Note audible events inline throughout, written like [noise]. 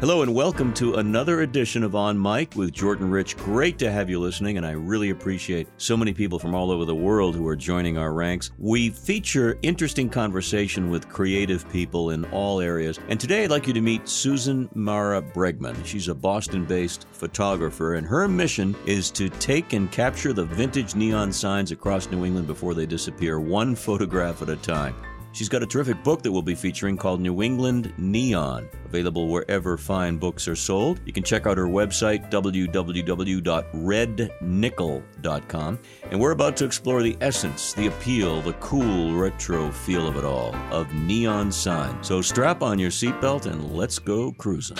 Hello and welcome to another edition of On Mic with Jordan Rich. Great to have you listening, and I really appreciate so many people from all over the world who are joining our ranks. We feature interesting conversation with creative people in all areas, and today I'd like you to meet Susan Mara Bregman. She's a Boston based photographer, and her mission is to take and capture the vintage neon signs across New England before they disappear, one photograph at a time. She's got a terrific book that we'll be featuring called New England Neon, available wherever fine books are sold. You can check out her website, www.rednickel.com. And we're about to explore the essence, the appeal, the cool retro feel of it all, of neon sign. So strap on your seatbelt and let's go cruising.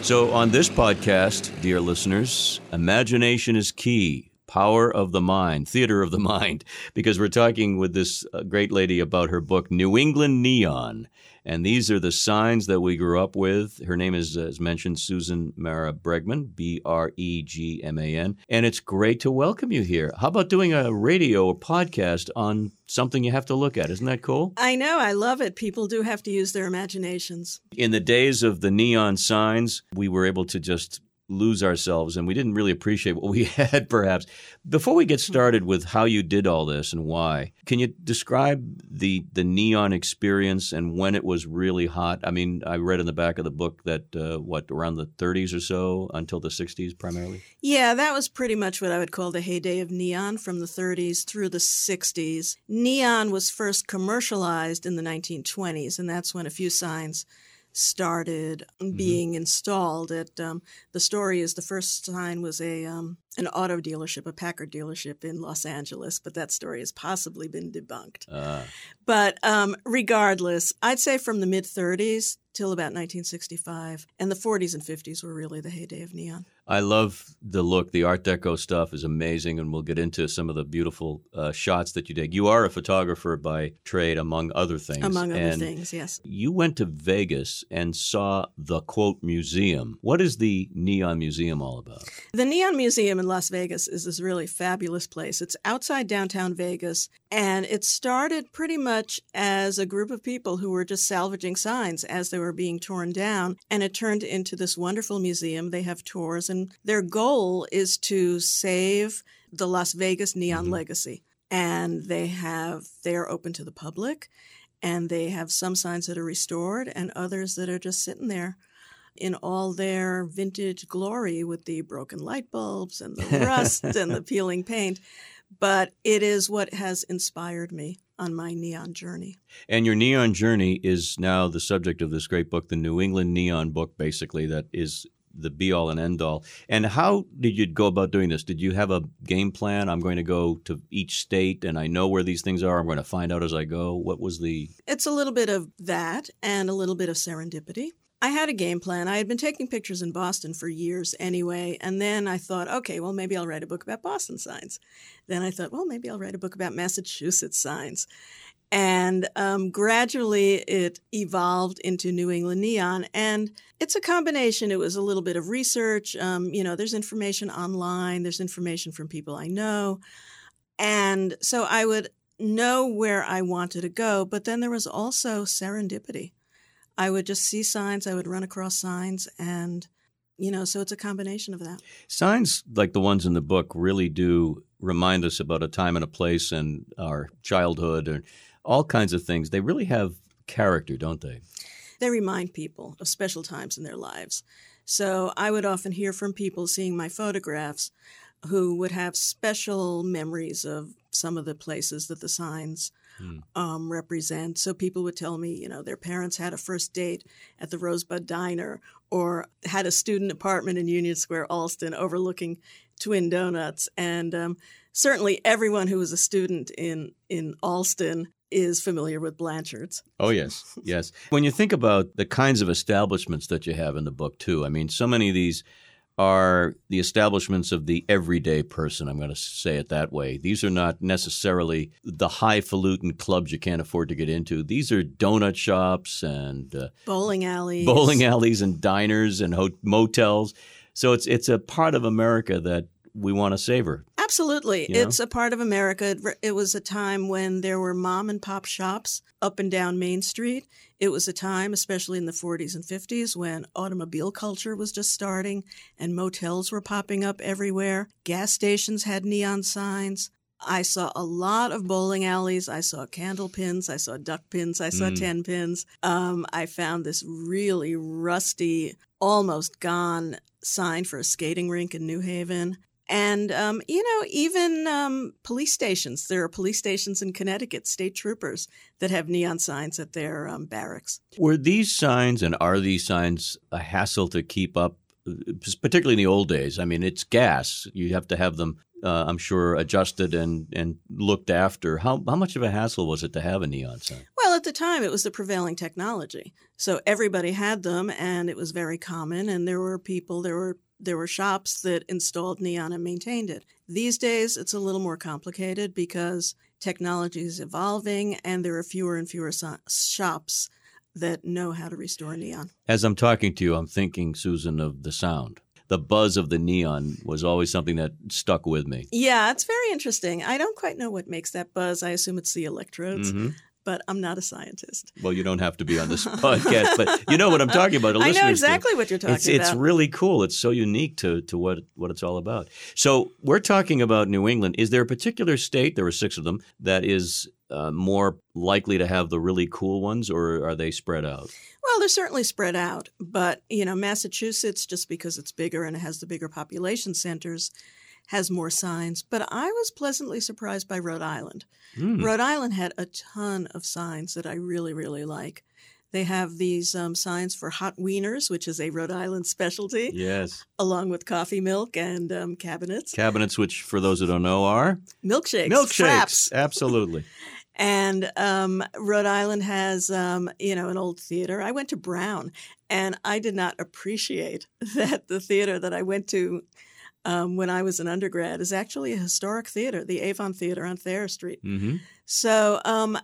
So, on this podcast, dear listeners, imagination is key. Power of the Mind, Theater of the Mind, [laughs] because we're talking with this uh, great lady about her book, New England Neon. And these are the signs that we grew up with. Her name is, as mentioned, Susan Mara Bregman, B R E G M A N. And it's great to welcome you here. How about doing a radio or podcast on something you have to look at? Isn't that cool? I know. I love it. People do have to use their imaginations. In the days of the neon signs, we were able to just lose ourselves and we didn't really appreciate what we [laughs] had perhaps. Before we get started with how you did all this and why can you describe the the neon experience and when it was really hot? I mean i read in the back of the book that uh, what around the 30s or so until the 60s primarily? Yeah that was pretty much what i would call the heyday of neon from the 30s through the 60s neon was first commercialized in the 1920s and that's when a few signs started mm-hmm. being installed. At um, the story is the first sign was a um, an auto dealership, a Packard dealership in Los Angeles, but that story has possibly been debunked. Uh. But um, regardless, I'd say from the mid 30s till about 1965, and the 40s and 50s were really the heyday of neon. I love the look. The Art Deco stuff is amazing, and we'll get into some of the beautiful uh, shots that you take. You are a photographer by trade, among other things. Among other things, yes. You went to Vegas and saw the quote museum. What is the Neon Museum all about? The Neon Museum in Las Vegas is this really fabulous place. It's outside downtown Vegas, and it started pretty much as a group of people who were just salvaging signs as they were being torn down, and it turned into this wonderful museum. They have tours and and their goal is to save the Las Vegas neon mm-hmm. legacy. And they have they are open to the public, and they have some signs that are restored and others that are just sitting there in all their vintage glory with the broken light bulbs and the rust [laughs] and the peeling paint. But it is what has inspired me on my neon journey. And your neon journey is now the subject of this great book, the New England Neon book, basically, that is the be all and end all. And how did you go about doing this? Did you have a game plan? I'm going to go to each state and I know where these things are. I'm going to find out as I go. What was the. It's a little bit of that and a little bit of serendipity. I had a game plan. I had been taking pictures in Boston for years anyway. And then I thought, okay, well, maybe I'll write a book about Boston signs. Then I thought, well, maybe I'll write a book about Massachusetts signs. And um, gradually it evolved into New England Neon. And it's a combination. It was a little bit of research. Um, you know, there's information online, there's information from people I know. And so I would know where I wanted to go. But then there was also serendipity. I would just see signs, I would run across signs, and you know, so it's a combination of that. Signs like the ones in the book really do remind us about a time and a place and our childhood and all kinds of things. They really have character, don't they? They remind people of special times in their lives. So I would often hear from people seeing my photographs who would have special memories of some of the places that the signs mm. um, represent. So people would tell me, you know, their parents had a first date at the Rosebud Diner or had a student apartment in Union Square, Allston, overlooking Twin Donuts. And um, certainly everyone who was a student in, in Allston is familiar with Blanchard's. Oh, yes, [laughs] yes. when you think about the kinds of establishments that you have in the book, too, I mean, so many of these are the establishments of the everyday person. I'm going to say it that way. These are not necessarily the highfalutin clubs you can't afford to get into. These are donut shops and uh, bowling alleys, bowling alleys and diners and ho- motels. So it's it's a part of America that we want to savor. Absolutely. You know? It's a part of America. It, was a time when there were mom and pop shops up and down Main Street. It was a time, especially in the 40s and 50s, when automobile culture was just starting and motels were popping up everywhere. Gas stations had neon signs. I saw a lot of bowling alleys. I saw candle pins. I saw duck pins. I saw Mm. 10 pins. Um, I found this really rusty, almost gone sign for a skating rink in New Haven. And, um, you know, even um, police stations. There are police stations in Connecticut, state troopers, that have neon signs at their um, barracks. Were these signs and are these signs a hassle to keep up, particularly in the old days? I mean, it's gas. You have to have them, uh, I'm sure, adjusted and, and looked after. How, how much of a hassle was it to have a neon sign? Well, at the time, it was the prevailing technology. So everybody had them, and it was very common. And there were people, there were there were shops that installed neon and maintained it. These days, it's a little more complicated because technology is evolving, and there are fewer and fewer so- shops that know how to restore neon. As I'm talking to you, I'm thinking, Susan, of the sound. The buzz of the neon was always something that stuck with me. Yeah, it's very interesting. I don't quite know what makes that buzz. I assume it's the electrodes, Mhm. But I'm not a scientist. Well, you don't have to be on this [laughs] podcast, but you know what I'm talking about. I know listeners do. exactly what you're talking it's, it's really cool. It's so unique to, to what what it's all about. So we're talking about New England. Is there a particular state? There were six of them that is uh, more likely to have the really cool ones, or are they spread out? Well, they're certainly spread out, but you know, Massachusetts, just because it's bigger and it has the bigger population centers, has more signs. But I was pleasantly surprised by Rhode Island. Hmm. Rhode Island had a ton of signs that I really, really like. They have these um, signs for hot wieners, which is a Rhode Island specialty, Yes, along with coffee milk and um, cabinets, cabinets, which for those who don't know are milkshakes, milkshakes. fraps. Absolutely. [laughs] And um, Rhode Island has, um, you know, an old theater. I went to Brown, and I did not appreciate [laughs] that the theater that I went to um, when I was an undergrad is actually a historic theater, the Avon Theater on Thayer Street. hmm So, um,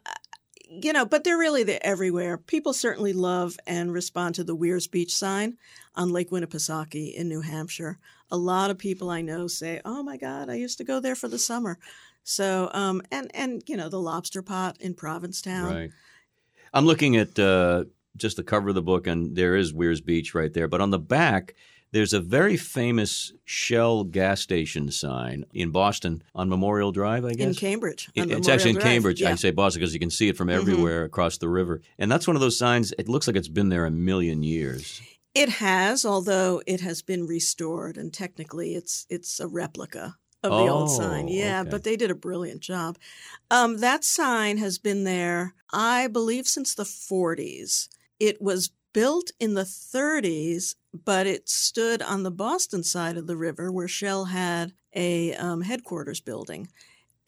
you know, but they're really they're everywhere. People certainly love and respond to the Weirs Beach sign on Lake Winnipesaukee in New Hampshire. A lot of people I know say, "Oh my God, I used to go there for the summer." So, um, and and you know, the Lobster Pot in Provincetown. Right. I'm looking at uh, just the cover of the book, and there is Weirs Beach right there. But on the back, there's a very famous Shell gas station sign in Boston on Memorial Drive, I guess. in Cambridge. It- it's actually in Drive. Cambridge. I Yeah. Mm-hmm. say Boston because you can see it from everywhere across the river. And that's one of those signs, it looks like it's been there a million years. It has, although it has been restored, and technically it's it's a replica of the old sign. Oh, Yeah, okay. but they did a brilliant job. Um, that sign has been there, I believe, since the 40s. It was built in the 30s, but it stood on the Boston side of the river where Shell had a um, headquarters building.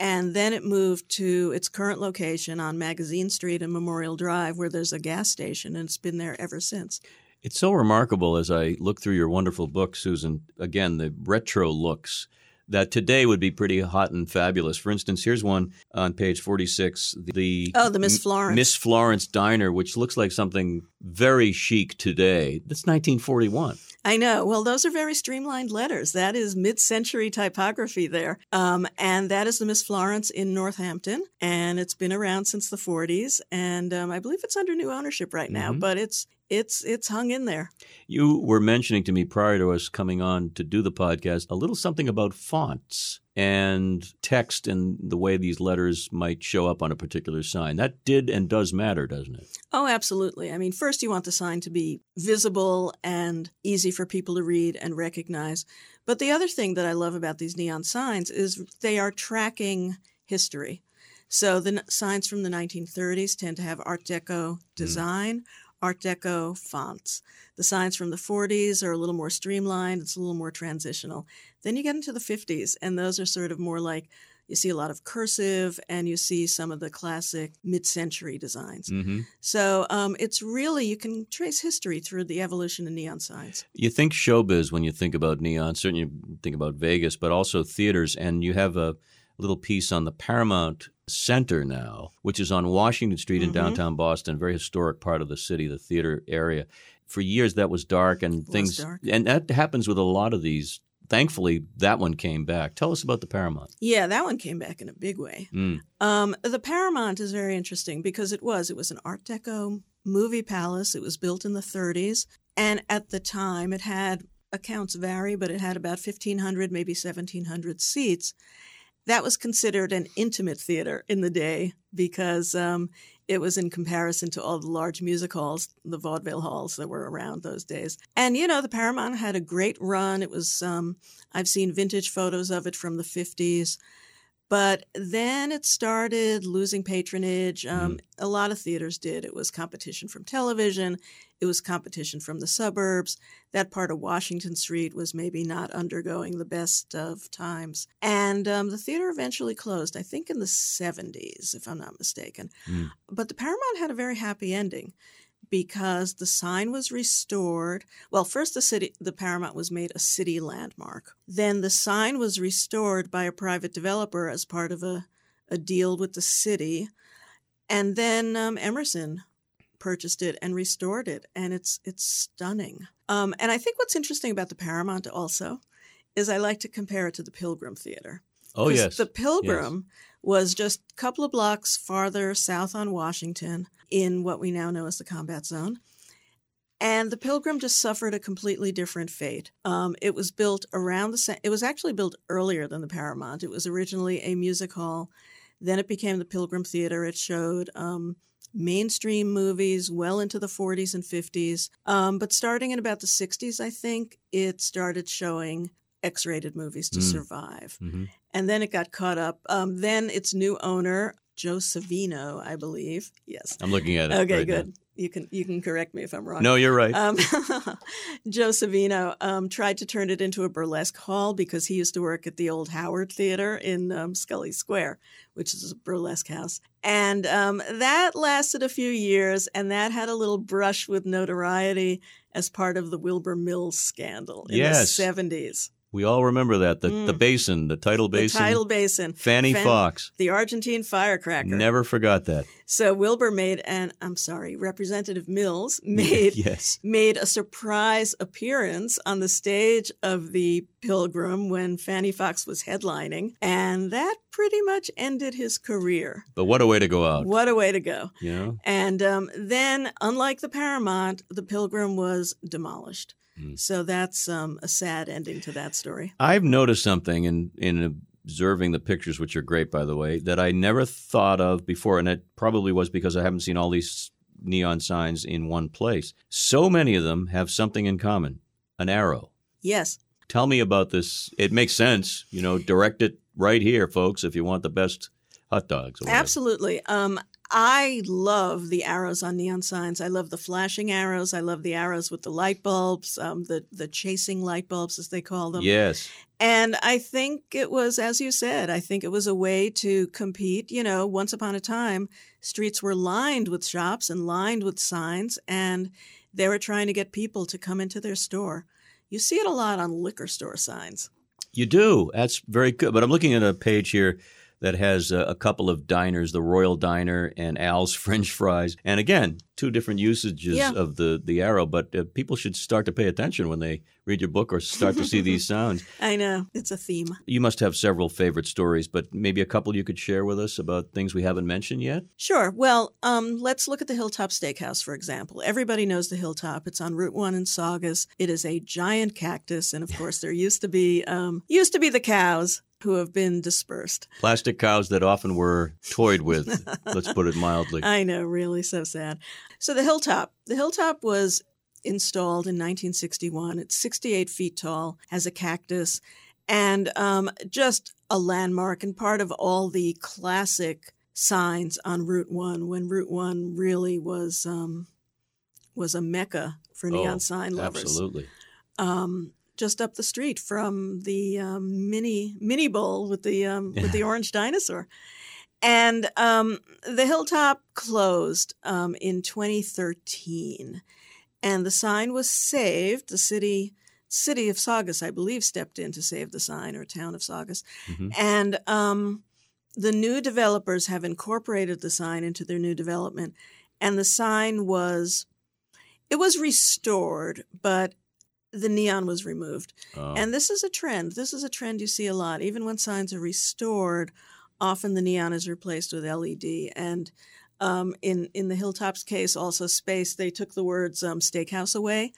And then it moved to its current location on Magazine Street and Memorial Drive, where there's a gas station, and it's been there ever since. It's so remarkable as I look through your wonderful book, Susan. Again, the retro looks that today would be pretty hot and fabulous. For instance, here's one on page 46. The Oh, the Miss Florence. Miss Florence Diner, which looks like something very chic today. That's 1941. I know. Well, those are very streamlined letters. That is mid century typography there. Um, and that is the Miss Florence in Northampton. And it's been around since the 40s. And um, I believe it's under new ownership right now, Mhm. but it's it's it's hung in there. You were mentioning to me prior to us coming on to do the podcast a little something about fonts and text and the way these letters might show up on a particular sign. That did and does matter, doesn't it? Oh, absolutely. I mean, first you want the sign to be visible and easy for people to read and recognize. But the other thing that I love about these neon signs is they are tracking history. So the n- signs from the 1930s tend to have Art Deco mm-hmm. design, Art Deco fonts. The signs from the 40s are a little more streamlined, it's a little more transitional. Then you get into the 50s, and those are sort of more like you see a lot of cursive and you see some of the classic mid century designs. Mm-hmm. So um, it's really, you can trace history through the evolution of neon signs. You think showbiz when you think about neon. Certainly, you think about Vegas, but also theaters. And you have a little piece on the Paramount Center now, which is on Washington Street in Mhm. downtown Boston, very historic part of the city, the theater area. For years, that was dark and was things, dark. and that happens with a lot of these thankfully that one came back. Tell us about the Paramount. Yeah, that one came back in a big way. Mm. Um, the Paramount is very interesting because it was it was an Art Deco movie palace. It was built in the 30s, and at the time it had accounts vary, but it had about 1,500, maybe 1,700 seats. That was considered an intimate theater in the day because um, it was in comparison to all the large music halls, the vaudeville halls that were around those days. And, you know, the Paramount had a great run. It was, um, I've seen vintage photos of it from the 50s. But then it started losing patronage. Um, A lot of theaters did. It was competition from television, it was competition from the suburbs. That part of Washington Street was maybe not undergoing the best of times. And um, the theater eventually closed, I think in the 70s, if I'm not mistaken. Mm. But the Paramount had a very happy ending because the sign was restored. Well, first the city the Paramount was made a city landmark. Then the sign was restored by a private developer as part of a, a deal with the city. And then um, Emerson purchased it and restored it and it's it's stunning. Um, and I think what's interesting about the Paramount also is I like to compare it to the Pilgrim Theater. Oh yes, The Pilgrim was just a couple of blocks farther south on Washington in what we now know as the combat zone. And the Pilgrim just suffered a completely different fate. Um, it was built around the. It was actually built earlier than the Paramount. It was originally a music hall. Then it became the Pilgrim Theater. It showed um, mainstream movies well into the 40s and 50s. Um, but starting in about the 60s, I think, it started showing X rated movies to Mm. survive hmm and then it got caught up. Um, then its new owner, Joe Savino, I believe. Yes. I'm looking at it. Okay, right now. good. You can you can correct me if I'm wrong. No, you're right. Um, [laughs] Joe Savino um, tried to turn it into a burlesque hall because he used to work at the old Howard Theater in um, Scollay Square, which is a burlesque house. And um, that lasted a few years, and that had a little brush with notoriety as part of the Wilbur Mills scandal in Yes. the 70s. We all remember that the the Mm. basin, the title The tidal basin, Fanne Fan- Foxe. the Argentine firecracker. Never forgot that. So Wilbur made, and I'm sorry, Representative Mills [laughs] made yes. made a surprise appearance on the stage of the Pilgrim when Fanne Foxe was headlining, and that pretty much ended his career. But what a way to go out. What a way to go! You know? And um, then, unlike the Paramount, the Pilgrim was demolished. Mm. So that's um, a sad ending to that story. I've noticed something in in observing the pictures, which are great, by the way, that I never thought of before, and it probably was because I haven't seen all these neon signs in one place. So many of them have something in common: an arrow. Yes. Tell me about this. It makes sense, you know. Direct it right here, folks, if you want the best hot dogs. Absolutely. Um, I love the arrows on neon signs. I love the flashing arrows. I love the arrows with the light bulbs, um, the the chasing light bulbs, as they call them. Yes. And I think it was, as you said, I think it was a way to compete. You know, once upon a time, streets were lined with shops and lined with signs, and they were trying to get people to come into their store. You see it a lot on liquor store signs. You do. That's very good. But I'm looking at a page here that has a, a couple of diners, the Royal Diner and Al's [laughs] French Fries. And again, two different usages Yeah. of the, the arrow. But uh, people should start to pay attention when they read your book or start to see these [laughs] sounds. I know it's a theme. You must have several favorite stories, but maybe a couple you could share with us about things we haven't mentioned yet? Sure. Well, um, let's look at the Hilltop Steakhouse, for example. Everybody knows the Hilltop. It's on Route One in Saugus. It is a giant cactus, and of [laughs] course, there used to be um, used to be the cows who have been dispersed. Plastic cows that often were toyed with, let's put it mildly. [laughs] I know, really, so sad. So the Hilltop, the Hilltop was installed in 1961. It's 68 feet tall, has a cactus, and um, just a landmark and part of all the classic signs on Route One when Route One really was um, was a mecca for neon Oh, sign lovers. Absolutely. Um, just up the street from the um, mini mini bowl with the um, with the orange dinosaur. And um, the hilltop closed um, in 2013, and the sign was saved. The city city of Saugus, I believe, stepped in to save the sign, or town of Saugus. Mhm. And um, the new developers have incorporated the sign into their new development, and the sign was it was restored, but the neon was removed. Oh. And this is a trend. This is a trend you see a lot. Even when signs are restored, often the neon is replaced with LED. And um, in in the Hilltops case, also space, they took the words um, steakhouse away,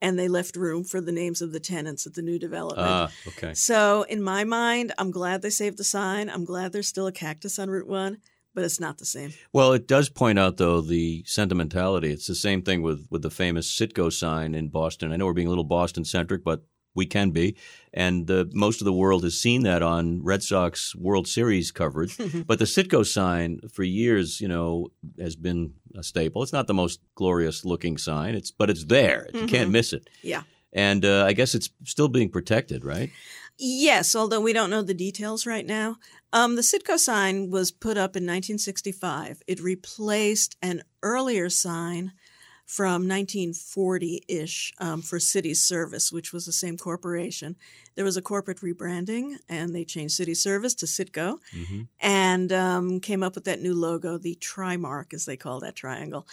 and they left room for the names of the tenants at the new development. ah, okay. So in my mind, I'm glad they saved the sign. I'm glad there's still a cactus on Route One, but it's not the same. Well, it does point out though the sentimentality. It's the same thing with with the famous Citgo sign in Boston. I know we're being a little Boston centric, but we can be, and uh, most of the world has seen that on Red Sox World Series coverage. [laughs] but the Citgo sign for years, you know, has been a staple. It's not the most glorious looking sign, it's but it's there. You can't Mhm. miss it. Yeah. And uh, I guess it's still being protected, right? Yes, although we don't know the details right now. Um, the Citgo sign was put up in 1965. It replaced an earlier sign from 1940 ish um, for City Service, which was the same corporation. There was a corporate rebranding, and they changed City Service to Citgo hmm and um, came up with that new logo, the Trimark, as they call that triangle.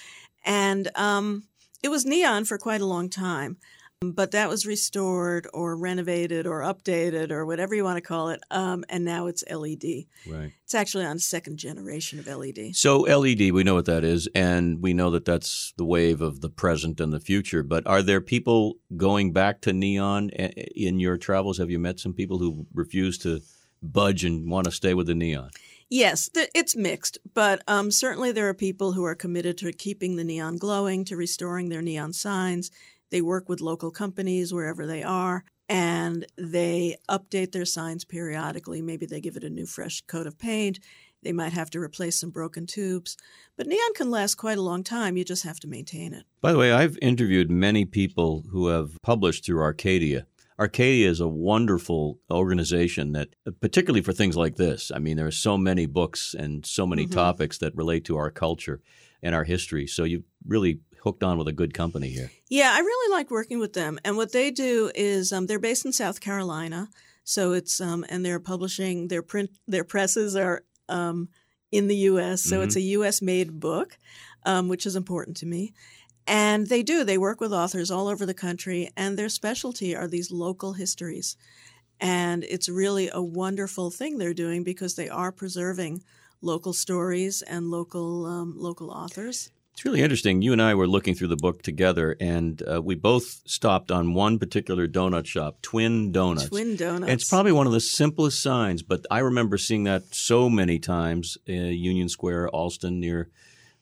And um, it was neon for quite a long time, but that was restored or renovated or updated or whatever you want to call it. Um, and now it's LED. Right. It's actually on second generation of LED. So LED, we know what that is, and we know that that's the wave of the present and the future. But are there people going back to neon in your travels? Have you met some people who refuse to budge and want to stay with the neon? Yes, it's mixed, but um, certainly there are people who are committed to keeping the neon glowing, to restoring their neon signs. They work with local companies wherever they are, and they update their signs periodically. Maybe they give it a new, fresh coat of paint. They might have to replace some broken tubes. But neon can last quite a long time. You just have to maintain it. By the way, I've interviewed many people who have published through Arcadia. Arcadia is a wonderful organization that, particularly for things like this, I mean, there are so many books and so many Mhm. topics that relate to our culture and our history. So you've really hooked on with a good company here. Yeah, I really like working with them. And what they do is um, they're based in South Carolina, so it's um, and they're publishing their print their presses are um, in the U.S. So it's a U.S. made book, um, which is important to me. And they do they work with authors all over the country, and their specialty are these local histories. And it's really a wonderful thing they're doing because they are preserving local stories and local um, local authors. It's really interesting. You and I were looking through the book together, and uh, we both stopped on one particular donut shop, Twin Donuts. Twin donuts. And it's probably one of the simplest signs, but I remember seeing that so many times uh, Union Square, Allston, near,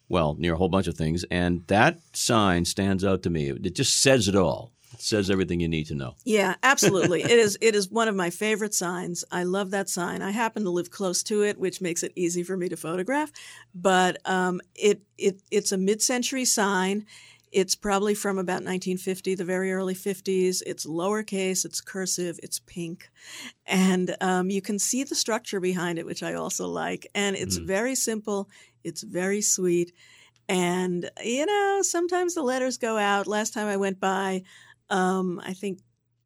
well, near a whole bunch of things. And that sign stands out to me. It just says it all. Says everything you need to know. Yeah, absolutely. it is [laughs] it is one of my favorite signs. I love that sign. I happen to live close to it, which makes it easy for me to photograph. But um, it it it's a mid-century sign. It's probably from about 1950, the very early 50s. It's lowercase, it's cursive, it's pink. And um, you can see the structure behind it, which I also like. And it's Mm. very simple, it's very sweet. And, you know, sometimes the letters go out. Last time I went by, um, I think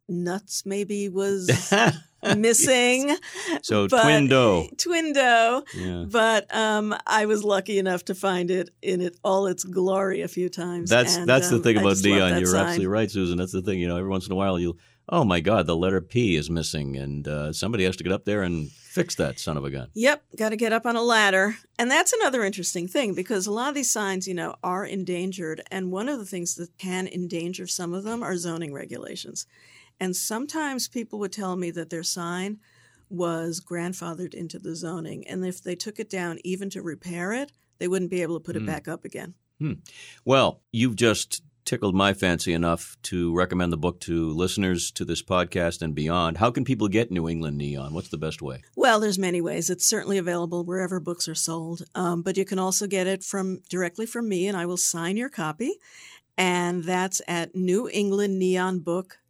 nuts maybe was [laughs] missing. so but- Twin Doe. Twin dough. Yeah. But um, I was lucky enough to find it in it all its glory a few times. That's and, that's the um, thing about just love neon. that You're sign. absolutely right, Susan. That's the thing. You know, every once in a while you'll, oh my God, the letter P is missing, and uh, somebody has to get up there and fix that son of a gun. Yep, got to get up on a ladder. And that's another interesting thing because a lot of these signs, you know, are endangered. And one of the things that can endanger some of them are zoning regulations. And sometimes people would tell me that their sign was grandfathered into the zoning. And if they took it down even to repair it, they wouldn't be able to put it Hmm. back up again. Well, you've just tickled my fancy enough to recommend the book to listeners to this podcast and beyond. How can people get New England Neon? What's the best way? Well, there's many ways. It's certainly available wherever books are sold, um, but you can also get it from directly from me, and I will sign your copy. And that's at. New England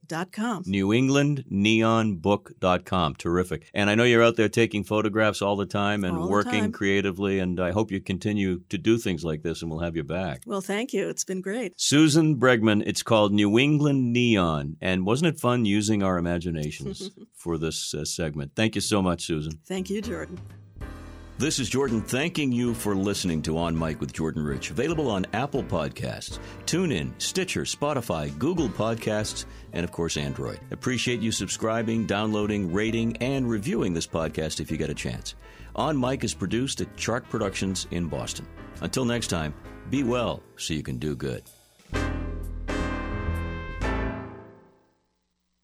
NeonBook.com. Terrific. And I know you're out there taking photographs all the time and All working time. creatively, and I hope you continue to do things like this, and we'll have you back. Well, thank you. It's been great. Susan Bregman, it's called New England Neon. And wasn't it fun using our imaginations [laughs] for this uh, segment? Thank you so much, Susan. Thank you, Jordan. This is Jordan thanking you for listening to On Mic with Jordan Rich, available on Apple Podcasts, TuneIn, Stitcher, Spotify, Google Podcasts, and of course Android. Appreciate you subscribing, downloading, rating, and reviewing this podcast if you get a chance. On Mic is produced at Chart Productions in Boston. Until next time, be well so you can do good.